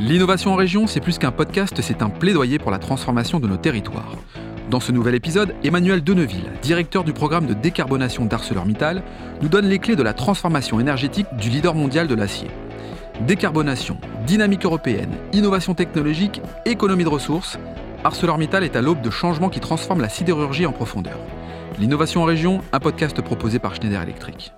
L'innovation en région, c'est plus qu'un podcast, c'est un plaidoyer pour la transformation de nos territoires. Dans ce nouvel épisode, Emmanuel Deneville, directeur du programme de décarbonation d'ArcelorMittal, nous donne les clés de la transformation énergétique du leader mondial de l'acier. Décarbonation, dynamique européenne, innovation technologique, économie de ressources, ArcelorMittal est à l'aube de changements qui transforment la sidérurgie en profondeur. L'innovation en région, un podcast proposé par Schneider Electric.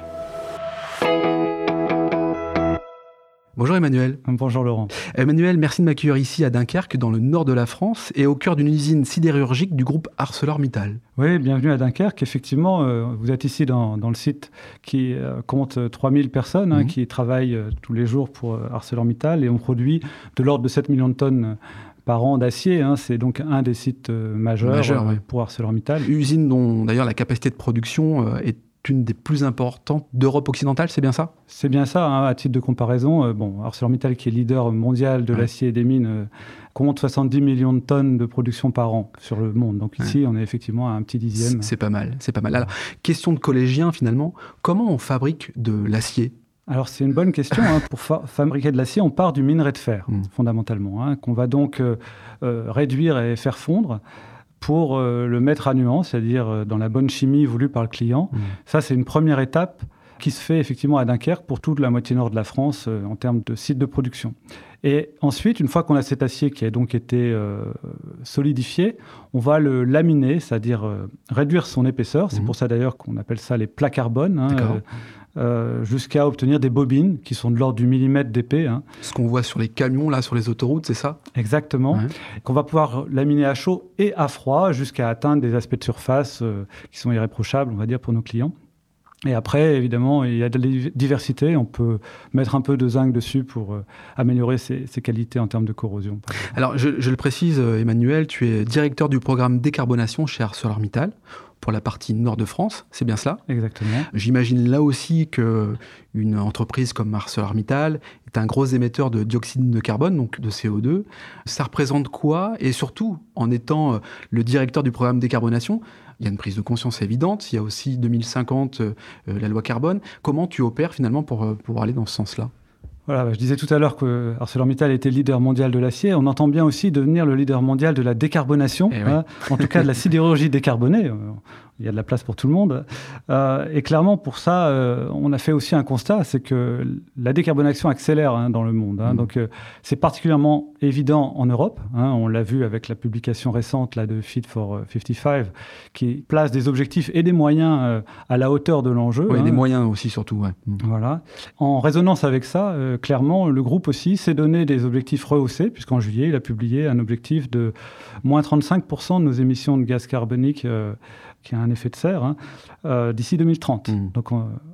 Bonjour Emmanuel. Bonjour Laurent. Emmanuel, merci de m'accueillir ici à Dunkerque, dans le nord de la France, et au cœur d'une usine sidérurgique du groupe ArcelorMittal. Oui, bienvenue à Dunkerque. Effectivement, euh, vous êtes ici dans, le site qui euh, compte 3000 personnes hein, mhm. qui travaillent euh, tous les jours pour ArcelorMittal et on produit de l'ordre de 7 millions de tonnes par an d'acier. Hein. c'est donc un des sites majeurs pour ArcelorMittal. Usine dont d'ailleurs la capacité de production est une des plus importantes d'Europe occidentale, c'est bien ça? C'est bien ça, hein, à titre de comparaison. Euh, bon, ArcelorMittal, qui est leader mondial de l'acier et des mines, euh, compte 70 millions de tonnes de production par an sur le monde. Donc ici, on est effectivement à un petit dixième. C'est pas mal, c'est pas mal. Alors, question de collégien finalement, comment on fabrique de l'acier? Alors c'est une bonne question. Hein. Pour fabriquer de l'acier, on part du minerai de fer, hmm. fondamentalement, hein, qu'on va donc euh, réduire et faire fondre pour euh, le mettre à nuance, c'est-à-dire euh, dans la bonne chimie voulue par le client. Mmh. Ça, c'est une première étape qui se fait effectivement à Dunkerque pour toute la moitié nord de la France euh, en termes de sites de production. Et ensuite, une fois qu'on a cet acier qui a donc été solidifié, on va le laminer, c'est-à-dire réduire son épaisseur. C'est mmh. pour ça d'ailleurs qu'on appelle ça les plats carbone. Hein, euh, jusqu'à obtenir des bobines qui sont de l'ordre du millimètre d'épais. Hein. Ce qu'on voit sur les camions, là, sur les autoroutes, c'est ça? Exactement. Qu'on va pouvoir laminer à chaud et à froid jusqu'à atteindre des aspects de surface euh, qui sont irréprochables, on va dire, pour nos clients. Et après, évidemment, il y a de la diversité. On peut mettre un peu de zinc dessus pour euh, améliorer ses, qualités en termes de corrosion. Alors, je, je, le précise, Emmanuel, tu es directeur du programme décarbonation chez ArcelorMittal pour la partie nord de France, c'est bien cela Exactement. J'imagine là aussi que une entreprise comme ArcelorMittal est un gros émetteur de dioxyde de carbone, donc de CO2. Ça représente quoi? Et surtout, en étant euh, le directeur du programme décarbonation, il y a une prise de conscience évidente. Il y a aussi 2050 euh, la loi carbone. Comment tu opères finalement pour, euh, pour aller dans ce sens-là? Voilà, je disais tout à l'heure que ArcelorMittal était le leader mondial de l'acier. On entend bien aussi devenir le leader mondial de la décarbonation, eh hein, en tout cas de la sidérurgie décarbonée il y a de la place pour tout le monde. Euh, et clairement, pour ça, euh, on a fait aussi un constat, c'est que la décarbonation accélère hein, dans le monde. Hein. Mm. Donc, euh, c'est particulièrement évident en Europe. Hein. on l'a vu avec la publication récente là, de Fit for 55, qui place des objectifs et des moyens à la hauteur de l'enjeu. Oui, des moyens aussi, surtout. Ouais. Mm. Voilà. En résonance avec ça, clairement, le groupe aussi s'est donné des objectifs rehaussés, puisqu'en juillet, il a publié un objectif de moins 35% de nos émissions de gaz carbonique qui a un effet de serre, hein, euh, d'ici 2030. Mmh. Donc,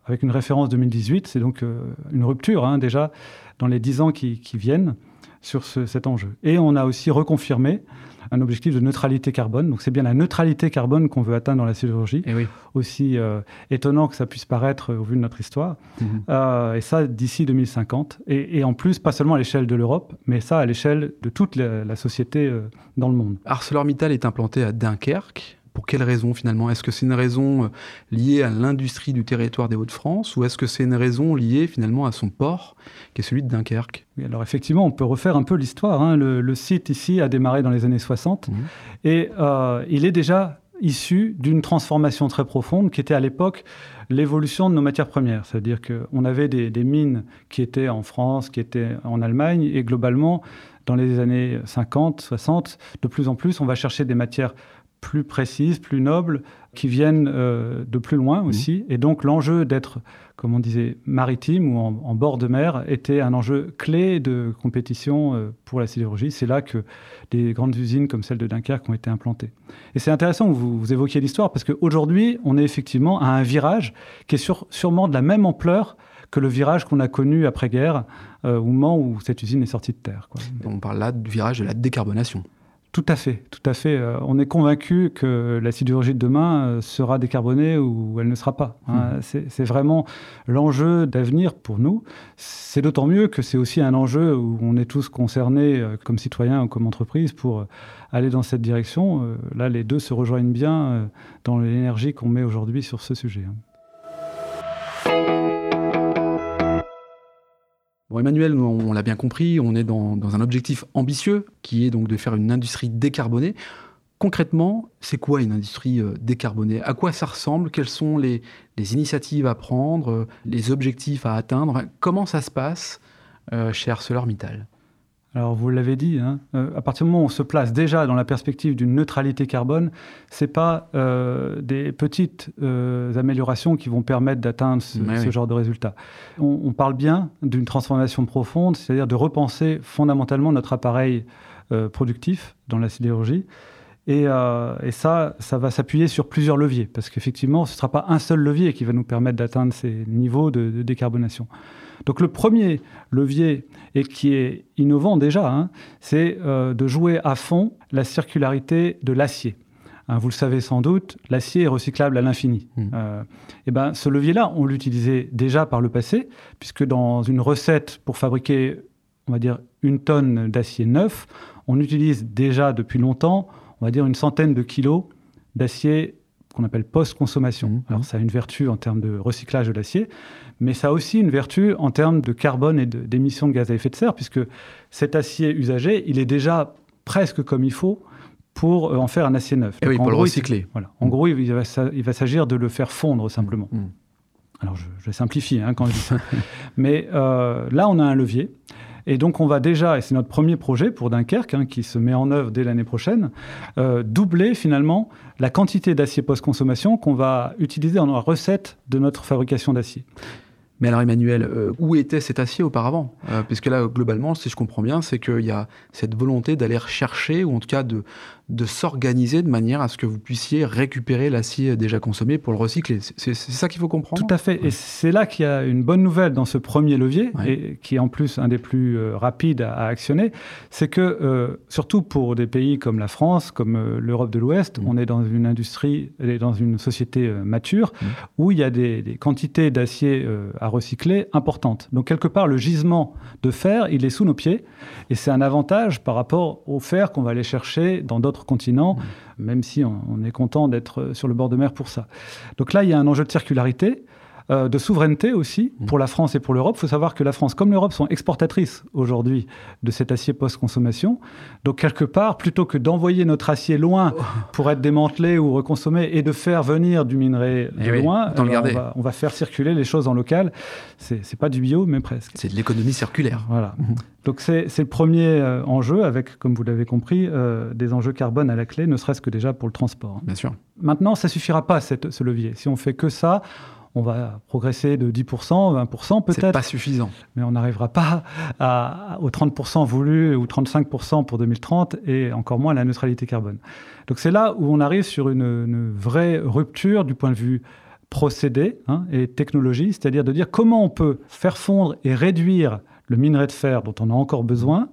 avec une référence 2018, c'est donc euh, une rupture hein, déjà dans les 10 ans qui, viennent sur cet enjeu. Et on a aussi reconfirmé un objectif de neutralité carbone. Donc c'est bien la neutralité carbone qu'on veut atteindre dans la sidérurgie, et oui. aussi euh, étonnant que ça puisse paraître au vu de notre histoire. Mmh. et ça d'ici 2050. Et, en plus, pas seulement à l'échelle de l'Europe, mais ça à l'échelle de toute la, la société dans le monde. ArcelorMittal est implanté à Dunkerque. Pour quelle raison finalement? Est-ce que c'est une raison euh, liée à l'industrie du territoire des Hauts-de-France ou est-ce que c'est une raison liée finalement à son port, qui est celui de Dunkerque? Alors effectivement, on peut refaire un peu l'histoire. Hein. Le, site ici a démarré dans les années 60 mmh. et euh, il est déjà issu d'une transformation très profonde qui était à l'époque l'évolution de nos matières premières. C'est-à-dire qu'on avait des, des, mines qui étaient en France, qui étaient en Allemagne, et globalement, dans les années 50, 60, de plus en plus, on va chercher des matières plus précises, plus nobles, qui viennent euh, de plus loin aussi. Et donc l'enjeu d'être, comme on disait, maritime ou en, bord de mer était un enjeu clé de compétition euh, pour la sidérurgie. C'est là que des grandes usines comme celle de Dunkerque ont été implantées. Et c'est intéressant que vous, vous évoquiez l'histoire parce qu'aujourd'hui, on est effectivement à un virage qui est sûrement de la même ampleur que le virage qu'on a connu après-guerre, euh, au moment où cette usine est sortie de terre. On parle là du virage de la décarbonation. Tout à fait, tout à fait. Euh, on est convaincu que la sidérurgie de demain euh, sera décarbonée ou elle ne sera pas. Hein. Hmm. C'est vraiment l'enjeu d'avenir pour nous. C'est d'autant mieux que c'est aussi un enjeu où on est tous concernés euh, comme citoyens ou comme entreprise pour aller dans cette direction. Là, les deux se rejoignent bien dans l'énergie qu'on met aujourd'hui sur ce sujet. Hein. Emmanuel, on, l'a bien compris, on est dans, un objectif ambitieux qui est donc de faire une industrie décarbonée. Concrètement, c'est quoi une industrie euh, décarbonée? À quoi ça ressemble? Quelles sont les, initiatives à prendre, euh, les objectifs à atteindre? Comment ça se passe euh, chez ArcelorMittal alors vous l'avez dit, hein, à partir du moment où on se place déjà dans la perspective d'une neutralité carbone, ce n'est pas des petites améliorations qui vont permettre d'atteindre ce, genre de résultats. On, parle bien d'une transformation profonde, c'est-à-dire de repenser fondamentalement notre appareil productif dans la sidérurgie euh, et, ça, ça va s'appuyer sur plusieurs leviers, parce qu'effectivement, ce ne sera pas un seul levier qui va nous permettre d'atteindre ces niveaux de, décarbonation. Donc le premier levier, et qui est innovant déjà, hein, c'est euh, de jouer à fond la circularité de l'acier. Hein, vous le savez sans doute, l'acier est recyclable à l'infini. Mmh. Euh, et ben, ce levier-là, on l'utilisait déjà par le passé, puisque dans une recette pour fabriquer, on va dire, une tonne d'acier neuf, on utilise déjà depuis longtemps on va dire une centaine de kilos d'acier qu'on appelle post-consommation. Mmh. Alors ça a une vertu en termes de recyclage de l'acier, mais ça a aussi une vertu en termes de carbone et d'émissions de, gaz à effet de serre, puisque cet acier usagé, il est déjà presque comme il faut pour euh, en faire un acier neuf. Et oui, pour le recycler. voilà. En mmh. gros, il va, s'agir de le faire fondre simplement. Mmh. Alors je, simplifie hein, quand je dis ça. mais euh, là, on a un levier. Et donc on va déjà, et c'est notre premier projet pour Dunkerque, hein, qui se met en œuvre dès l'année prochaine, euh, doubler finalement la quantité d'acier post-consommation qu'on va utiliser dans la recette de notre fabrication d'acier. Mais alors Emmanuel, euh, où était cet acier auparavant? Euh, Puisque là, globalement, si je comprends bien, c'est qu'il y a cette volonté d'aller rechercher, ou en tout cas de, de s'organiser de manière à ce que vous puissiez récupérer l'acier déjà consommé pour le recycler. C'est ça qu'il faut comprendre? Tout à fait. Et c'est là qu'il y a une bonne nouvelle dans ce premier levier, et qui est en plus un des plus euh, rapides à, actionner, c'est que, euh, surtout pour des pays comme la France, comme l'Europe de l'Ouest, mm. on est dans une industrie, dans une société mature, mm. où il y a des, des quantités d'acier à recycler importantes. Donc quelque part, le gisement de fer, il est sous nos pieds, et c'est un avantage par rapport au fer qu'on va aller chercher dans d'autres continent, même si on, est content d'être sur le bord de mer pour ça. Donc là, il y a un enjeu de circularité. Euh, de souveraineté aussi mmh. pour la France et pour l'Europe. Il faut savoir que la France comme l'Europe sont exportatrices aujourd'hui de cet acier post-consommation. Donc quelque part, plutôt que d'envoyer notre acier loin oh. pour être démantelé ou reconsommé et de faire venir du minerai de eh loin, on, va, on, va, faire circuler les choses en local. C'est pas du bio, mais presque. C'est de l'économie circulaire. Voilà. Mmh. Donc c'est le premier euh, enjeu, avec, comme vous l'avez compris, euh, des enjeux carbone à la clé, ne serait-ce que déjà pour le transport. Bien sûr. Maintenant, ça suffira pas, cette, ce levier. Si on fait que ça, on va progresser de 10%, 20% peut-être. C'est pas suffisant. Mais on n'arrivera pas à, aux 30% voulus ou 35% pour 2030 et encore moins à la neutralité carbone. Donc c'est là où on arrive sur une, vraie rupture du point de vue procédé hein, et technologie, c'est-à-dire de dire comment on peut faire fondre et réduire le minerai de fer dont on a encore besoin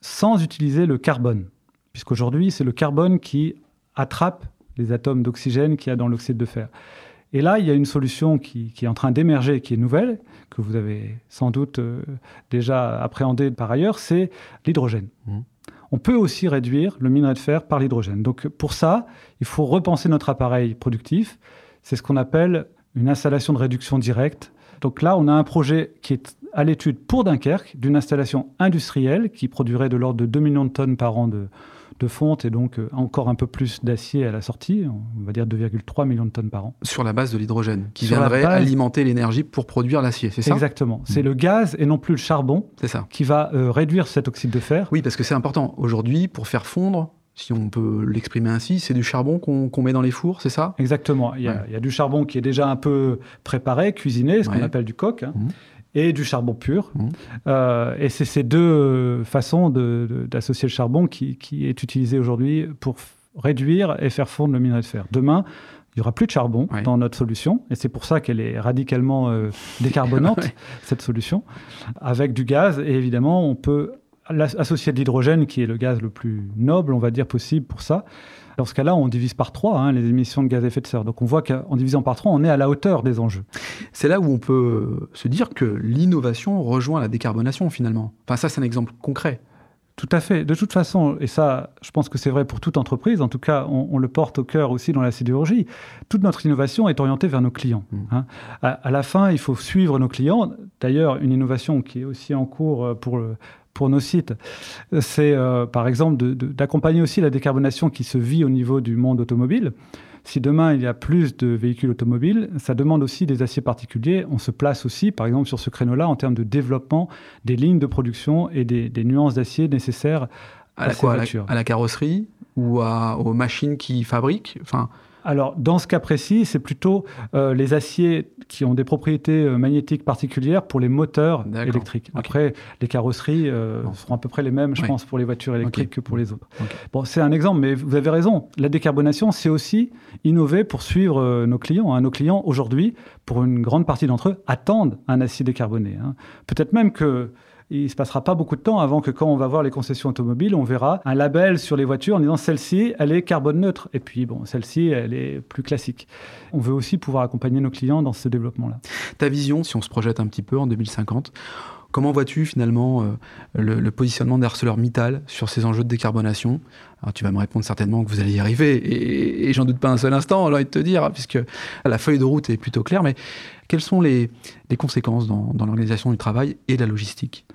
sans utiliser le carbone. Puisqu'aujourd'hui, c'est le carbone qui attrape les atomes d'oxygène qu'il y a dans l'oxyde de fer. Et là, il y a une solution qui, est en train d'émerger, qui est nouvelle, que vous avez sans doute euh, déjà appréhendée par ailleurs, c'est l'hydrogène. Mmh. On peut aussi réduire le minerai de fer par l'hydrogène. Donc pour ça, il faut repenser notre appareil productif. C'est ce qu'on appelle une installation de réduction directe. Donc là, on a un projet qui est à l'étude pour Dunkerque d'une installation industrielle qui produirait de l'ordre de 2 millions de tonnes par an de, de fonte et donc euh, encore un peu plus d'acier à la sortie, on va dire 2,3 millions de tonnes par an. Sur la base de l'hydrogène, qui viendrait alimenter l'énergie pour produire l'acier, c'est ça? Exactement. C'est le gaz et non plus le charbon ça. qui va euh, réduire cet oxyde de fer. Oui, parce que c'est important. Aujourd'hui, pour faire fondre, si on peut l'exprimer ainsi, c'est du charbon qu'on met dans les fours, c'est ça? Exactement. Il y, a, du charbon qui est déjà un peu préparé, cuisiné, ce qu'on appelle du coq. Hein. Mmh et du charbon pur. Mmh. Euh, et c'est ces deux façons d'associer le charbon qui, est utilisé aujourd'hui pour réduire et faire fondre le minerai de fer. Demain, il n'y aura plus de charbon dans notre solution, et c'est pour ça qu'elle est radicalement euh, décarbonante, cette solution, avec du gaz, et évidemment, on peut associer de l'hydrogène, qui est le gaz le plus noble, on va dire, possible pour ça. Dans ce cas-là, on divise par trois hein, les émissions de gaz à effet de serre. Donc on voit qu'en divisant par trois, on est à la hauteur des enjeux. C'est là où on peut se dire que l'innovation rejoint la décarbonation finalement. Enfin ça, c'est un exemple concret. Tout à fait. De toute façon, et ça, je pense que c'est vrai pour toute entreprise, en tout cas, on, le porte au cœur aussi dans la sidérurgie, toute notre innovation est orientée vers nos clients. Mmh. Hein. À, la fin, il faut suivre nos clients. D'ailleurs, une innovation qui est aussi en cours euh, pour, pour nos sites, c'est euh, par exemple d'accompagner aussi la décarbonation qui se vit au niveau du monde automobile. Si demain il y a plus de véhicules automobiles, ça demande aussi des aciers particuliers. On se place aussi, par exemple, sur ce créneau-là en termes de développement des lignes de production et des, nuances d'acier nécessaires à, la, quoi, à, la, carrosserie ou aux machines qui fabriquent? Enfin, alors, dans ce cas précis, c'est plutôt euh, les aciers qui ont des propriétés euh, magnétiques particulières pour les moteurs électriques. Après, les carrosseries euh, seront à peu près les mêmes, je pense, pour les voitures électriques que pour les autres. Bon, c'est un exemple, mais vous avez raison. La décarbonation, c'est aussi innover pour suivre nos clients. Hein. Nos clients, aujourd'hui, pour une grande partie d'entre eux, attendent un acier décarboné. Hein. Peut-être même que il ne se passera pas beaucoup de temps avant que quand on va voir les concessions automobiles, on verra un label sur les voitures en disant celle-ci, elle est carbone neutre. Et puis, bon, celle-ci, elle est plus classique. On veut aussi pouvoir accompagner nos clients dans ce développement-là. Ta vision, si on se projette un petit peu en 2050, Comment vois-tu finalement euh, le, positionnement d'ArcelorMittal sur ces enjeux de décarbonation? Alors tu vas me répondre certainement que vous allez y arriver, et, j'en doute pas un seul instant, j'ai envie de te dire, puisque la feuille de route est plutôt claire, mais quelles sont les, conséquences dans, l'organisation du travail et de la logistique?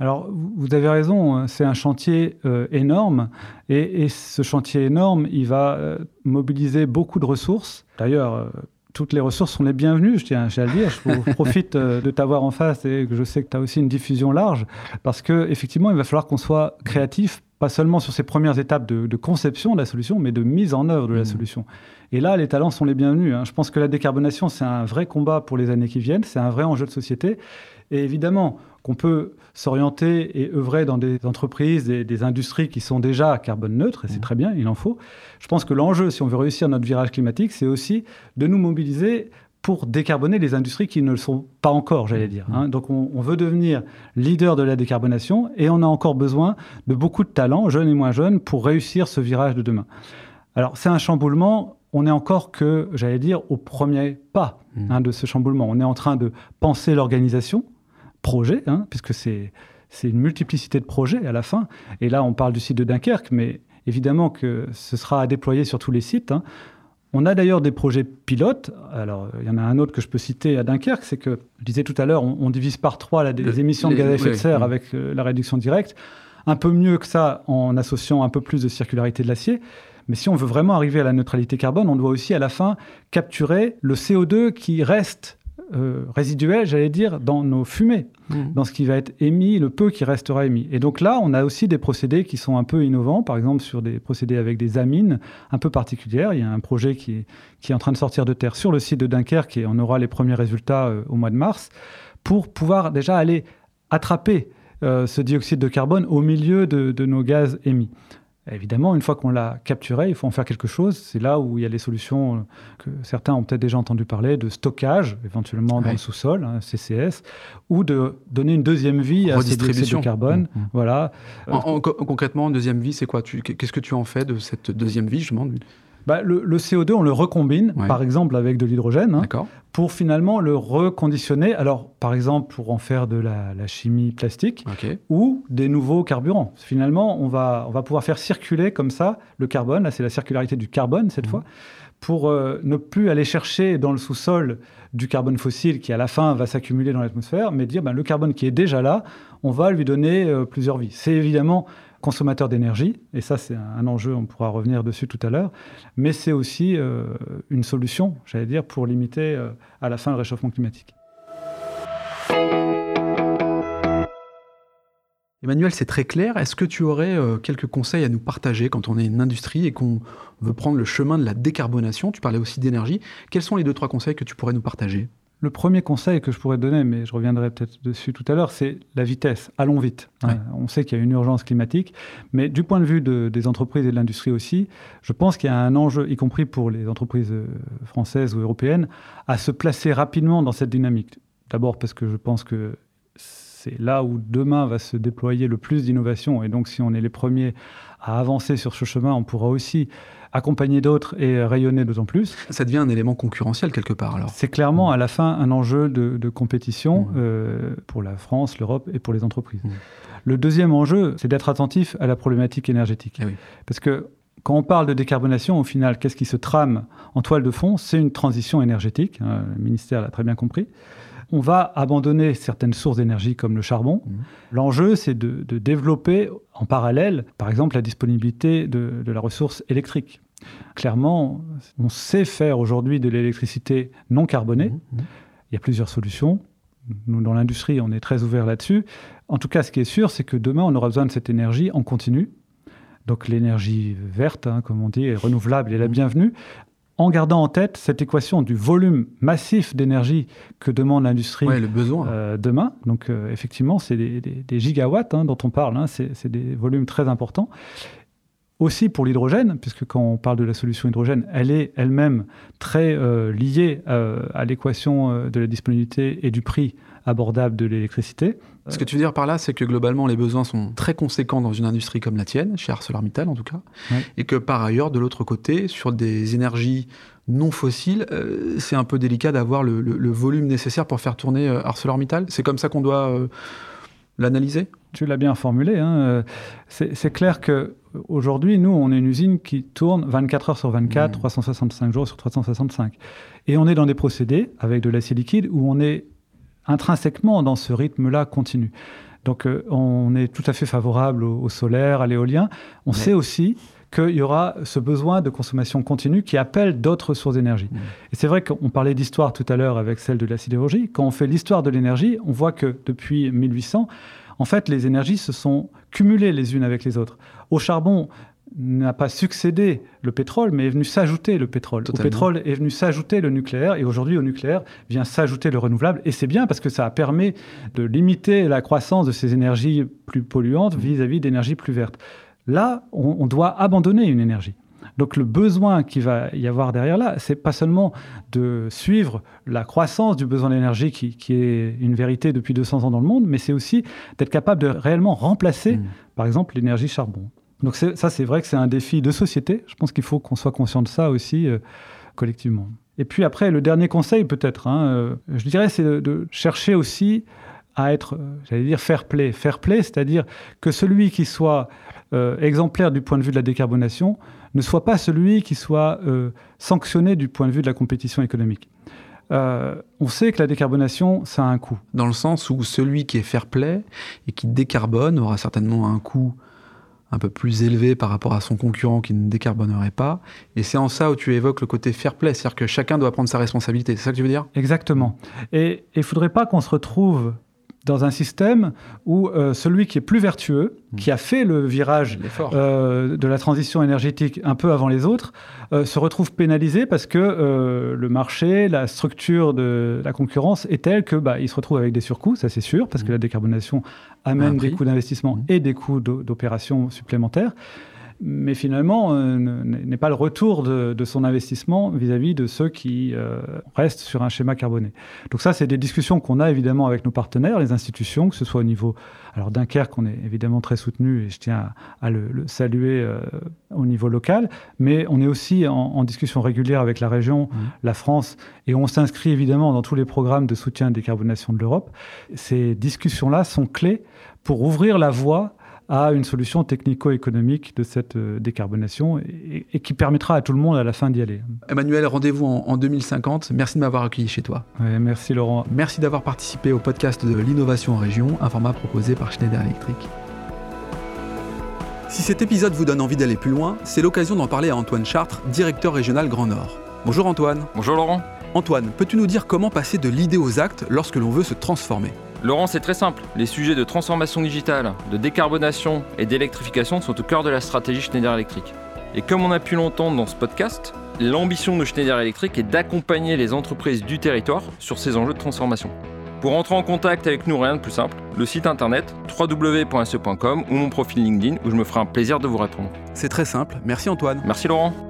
Alors, vous avez raison, hein, c'est un chantier euh, énorme et, ce chantier énorme, il va euh, mobiliser beaucoup de ressources. D'ailleurs, toutes les ressources sont les bienvenues, je tiens, à le dire. Je profite de t'avoir en face et que je sais que tu as aussi une diffusion large parce qu'effectivement, il va falloir qu'on soit créatif, pas seulement sur ces premières étapes de, conception de la solution, mais de mise en œuvre de la mmh. solution. Et là, les talents sont les bienvenus. Hein. Je pense que la décarbonation, c'est un vrai combat pour les années qui viennent, c'est un vrai enjeu de société. Et évidemment qu'on peut s'orienter et œuvrer dans des entreprises des industries qui sont déjà carbone neutres, et c'est mmh. très bien, il en faut. Je pense que l'enjeu, si on veut réussir notre virage climatique, c'est aussi de nous mobiliser pour décarboner les industries qui ne le sont pas encore, j'allais dire. Hein. Donc on, veut devenir leader de la décarbonation et on a encore besoin de beaucoup de talents, jeunes et moins jeunes, pour réussir ce virage de demain. Alors c'est un chamboulement, on est encore que, j'allais dire, au premier pas mmh. hein, de ce chamboulement. On est en train de penser l'organisation, projet, hein, puisque c'est une multiplicité de projets à la fin. Et là, on parle du site de Dunkerque, mais évidemment que ce sera à déployer sur tous les sites. Hein. On a d'ailleurs des projets pilotes. Alors, il y en a un autre que je peux citer à Dunkerque, c'est que, je disais tout à l'heure, on, divise par trois les émissions de gaz à effet de serre avec euh, la réduction directe. Un peu mieux que ça en associant un peu plus de circularité de l'acier. Mais si on veut vraiment arriver à la neutralité carbone, on doit aussi à la fin capturer le CO2 qui reste euh, résiduel, j'allais dire, dans nos fumées, mmh. dans ce qui va être émis, le peu qui restera émis. Et donc là, on a aussi des procédés qui sont un peu innovants, par exemple sur des procédés avec des amines un peu particulières. Il y a un projet qui est, qui est en train de sortir de terre sur le site de Dunkerque et on aura les premiers résultats euh, au mois de mars pour pouvoir déjà aller attraper euh, ce dioxyde de carbone au milieu de nos gaz émis. Évidemment, une fois qu'on l'a capturé, il faut en faire quelque chose. C'est là où il y a les solutions que certains ont peut-être déjà entendu parler de stockage, éventuellement dans le sous-sol, hein, CCS, ou de donner une deuxième vie à ces dioxydes de carbone. Mmh, mmh. Voilà. concrètement, deuxième vie, c'est quoi? Qu'est-ce que tu en fais de cette deuxième vie, je demande bah, le, CO2, on le recombine, par exemple avec de l'hydrogène, hein, pour finalement le reconditionner. Alors, par exemple, pour en faire de la, chimie plastique ou des nouveaux carburants. Finalement, on va, on va pouvoir faire circuler comme ça le carbone. Là, c'est la circularité du carbone cette mmh. fois pour euh, ne plus aller chercher dans le sous-sol du carbone fossile qui à la fin va s'accumuler dans l'atmosphère, mais dire ben, le carbone qui est déjà là, on va lui donner euh, plusieurs vies. C'est évidemment consommateur d'énergie, et ça c'est un enjeu, on pourra revenir dessus tout à l'heure, mais c'est aussi euh, une solution, j'allais dire, pour limiter euh, à la fin le réchauffement climatique. Emmanuel, c'est très clair. Est-ce que tu aurais euh, quelques conseils à nous partager quand on est une industrie et qu'on veut prendre le chemin de la décarbonation? Tu parlais aussi d'énergie. Quels sont les deux, trois conseils que tu pourrais nous partager? Le premier conseil que je pourrais donner, mais je reviendrai peut-être dessus tout à l'heure, c'est la vitesse. Allons vite. Hein. On sait qu'il y a une urgence climatique, mais du point de vue des entreprises et de l'industrie aussi, je pense qu'il y a un enjeu, y compris pour les entreprises euh, françaises ou européennes, à se placer rapidement dans cette dynamique. D'abord parce que je pense que c'est là où demain va se déployer le plus d'innovation. Et donc, si on est les premiers à avancer sur ce chemin, on pourra aussi accompagner d'autres et rayonner d'autant plus. Ça devient un élément concurrentiel quelque part alors. C'est clairement à la fin un enjeu de, compétition mmh. euh, pour la France, l'Europe et pour les entreprises. Mmh. Le deuxième enjeu, c'est d'être attentif à la problématique énergétique. Eh Parce que quand on parle de décarbonation, au final, qu'est-ce qui se trame en toile de fond? C'est une transition énergétique. Hein, le ministère l'a très bien compris. On va abandonner certaines sources d'énergie comme le charbon. Mmh. L'enjeu, c'est de, développer en parallèle, par exemple, la disponibilité de, la ressource électrique. Clairement, on sait faire aujourd'hui de l'électricité non carbonée. Mmh, mmh. Il y a plusieurs solutions. Nous, dans l'industrie, on est très ouvert là-dessus. En tout cas, ce qui est sûr, c'est que demain, on aura besoin de cette énergie en continu. Donc l'énergie verte, hein, comme on dit, est renouvelable et la bienvenue, en gardant en tête cette équation du volume massif d'énergie que demande l'industrie euh, demain. Donc euh, effectivement, c'est des, gigawatts hein, dont on parle, hein. c'est des volumes très importants. Aussi pour l'hydrogène, puisque quand on parle de la solution hydrogène, elle est elle-même très euh, liée à l'équation de la disponibilité et du prix abordable de l'électricité. Ce que tu veux dire par là, c'est que globalement, les besoins sont très conséquents dans une industrie comme la tienne, chez ArcelorMittal en tout cas, et que par ailleurs, de l'autre côté, sur des énergies non fossiles, euh, c'est un peu délicat d'avoir le, volume nécessaire pour faire tourner euh, ArcelorMittal. C'est comme ça qu'on doit euh, l'analyser? Tu l'as bien formulé. Hein. C'est clair que aujourd'hui, nous, on est une usine qui tourne 24 heures sur 24, 365 mmh. jours sur 365. Et on est dans des procédés avec de l'acier liquide où on est intrinsèquement dans ce rythme-là continu. Donc euh, on est tout à fait favorable au, solaire, à l'éolien. On sait aussi qu'il y aura ce besoin de consommation continue qui appelle d'autres sources d'énergie. Et c'est vrai qu'on parlait d'histoire tout à l'heure avec celle de la sidérurgie. Quand on fait l'histoire de l'énergie, on voit que depuis 1800, en fait, les énergies se sont cumulées les unes avec les autres. Au charbon, n'a pas succédé le pétrole, mais est venu s'ajouter le pétrole. Au pétrole est venu s'ajouter le nucléaire, et aujourd'hui au nucléaire vient s'ajouter le renouvelable, et c'est bien parce que ça a permis de limiter la croissance de ces énergies plus polluantes vis-à-vis d'énergies plus vertes. Là, on, doit abandonner une énergie. Donc le besoin qu'il va y avoir derrière là, c'est pas seulement de suivre la croissance du besoin d'énergie qui, est une vérité depuis 200 ans dans le monde, mais c'est aussi d'être capable de réellement remplacer, mmh. par exemple, l'énergie charbon. Donc ça, c'est vrai que c'est un défi de société. Je pense qu'il faut qu'on soit conscient de ça aussi euh, collectivement. Et puis après, le dernier conseil peut-être, hein, euh, je dirais, c'est de, chercher aussi à être, euh, j'allais dire, fair play. Fair play, c'est-à-dire que celui qui soit exemplaire du point de vue de la décarbonation ne soit pas celui qui soit sanctionné du point de vue de la compétition économique. on sait que la décarbonation, ça a un coût. Dans le sens où celui qui est fair play et qui décarbone aura certainement un coût un peu plus élevé par rapport à son concurrent qui ne décarbonerait pas. Et c'est en ça où tu évoques le côté fair play, c'est-à-dire que chacun doit prendre sa responsabilité. C'est ça que tu veux dire? Exactement. Et il ne faudrait pas qu'on se retrouve dans un système où euh, celui qui est plus vertueux, hmm. qui a fait le virage euh, de la transition énergétique un peu avant les autres, euh, se retrouve pénalisé parce que le marché, la structure de la concurrence est telle que bah, il se retrouve avec des surcoûts, ça c'est sûr, parce que hmm. la décarbonation amène des coûts d'investissement hmm. et des coûts d'opération supplémentaires mais finalement euh, n'est pas le retour de, son investissement vis-à-vis de ceux qui euh, restent sur un schéma carboné. Donc ça, c'est des discussions qu'on a évidemment avec nos partenaires, les institutions, que ce soit au niveau... Alors Dunkerque, on est évidemment très soutenu et je tiens à, le, saluer euh, au niveau local, mais on est aussi en, discussion régulière avec la région, mmh. la France, et on s'inscrit évidemment dans tous les programmes de soutien à la décarbonation de l'Europe. Ces discussions-là sont clés pour ouvrir la voie à une solution technico-économique de cette euh, décarbonation et, qui permettra à tout le monde à la fin d'y aller. Emmanuel, rendez-vous en, 2050. Merci de m'avoir accueilli chez toi. merci Laurent. Merci d'avoir participé au podcast de l'innovation en région, un format proposé par Schneider Electric. Si cet épisode vous donne envie d'aller plus loin, c'est l'occasion d'en parler à Antoine Chartres, directeur régional Grand Nord. Bonjour Antoine. Bonjour Laurent. Antoine, peux-tu nous dire comment passer de l'idée aux actes lorsque l'on veut se transformer? Laurent, c'est très simple. Les sujets de transformation digitale, de décarbonation et d'électrification sont au cœur de la stratégie Schneider Electric. Et comme on a pu l'entendre dans ce podcast, l'ambition de Schneider Electric est d'accompagner les entreprises du territoire sur ces enjeux de transformation. Pour entrer en contact avec nous, rien de plus simple, le site internet www.se.com ou mon profil LinkedIn où je me ferai un plaisir de vous répondre. C'est très simple. Merci Antoine. Merci Laurent.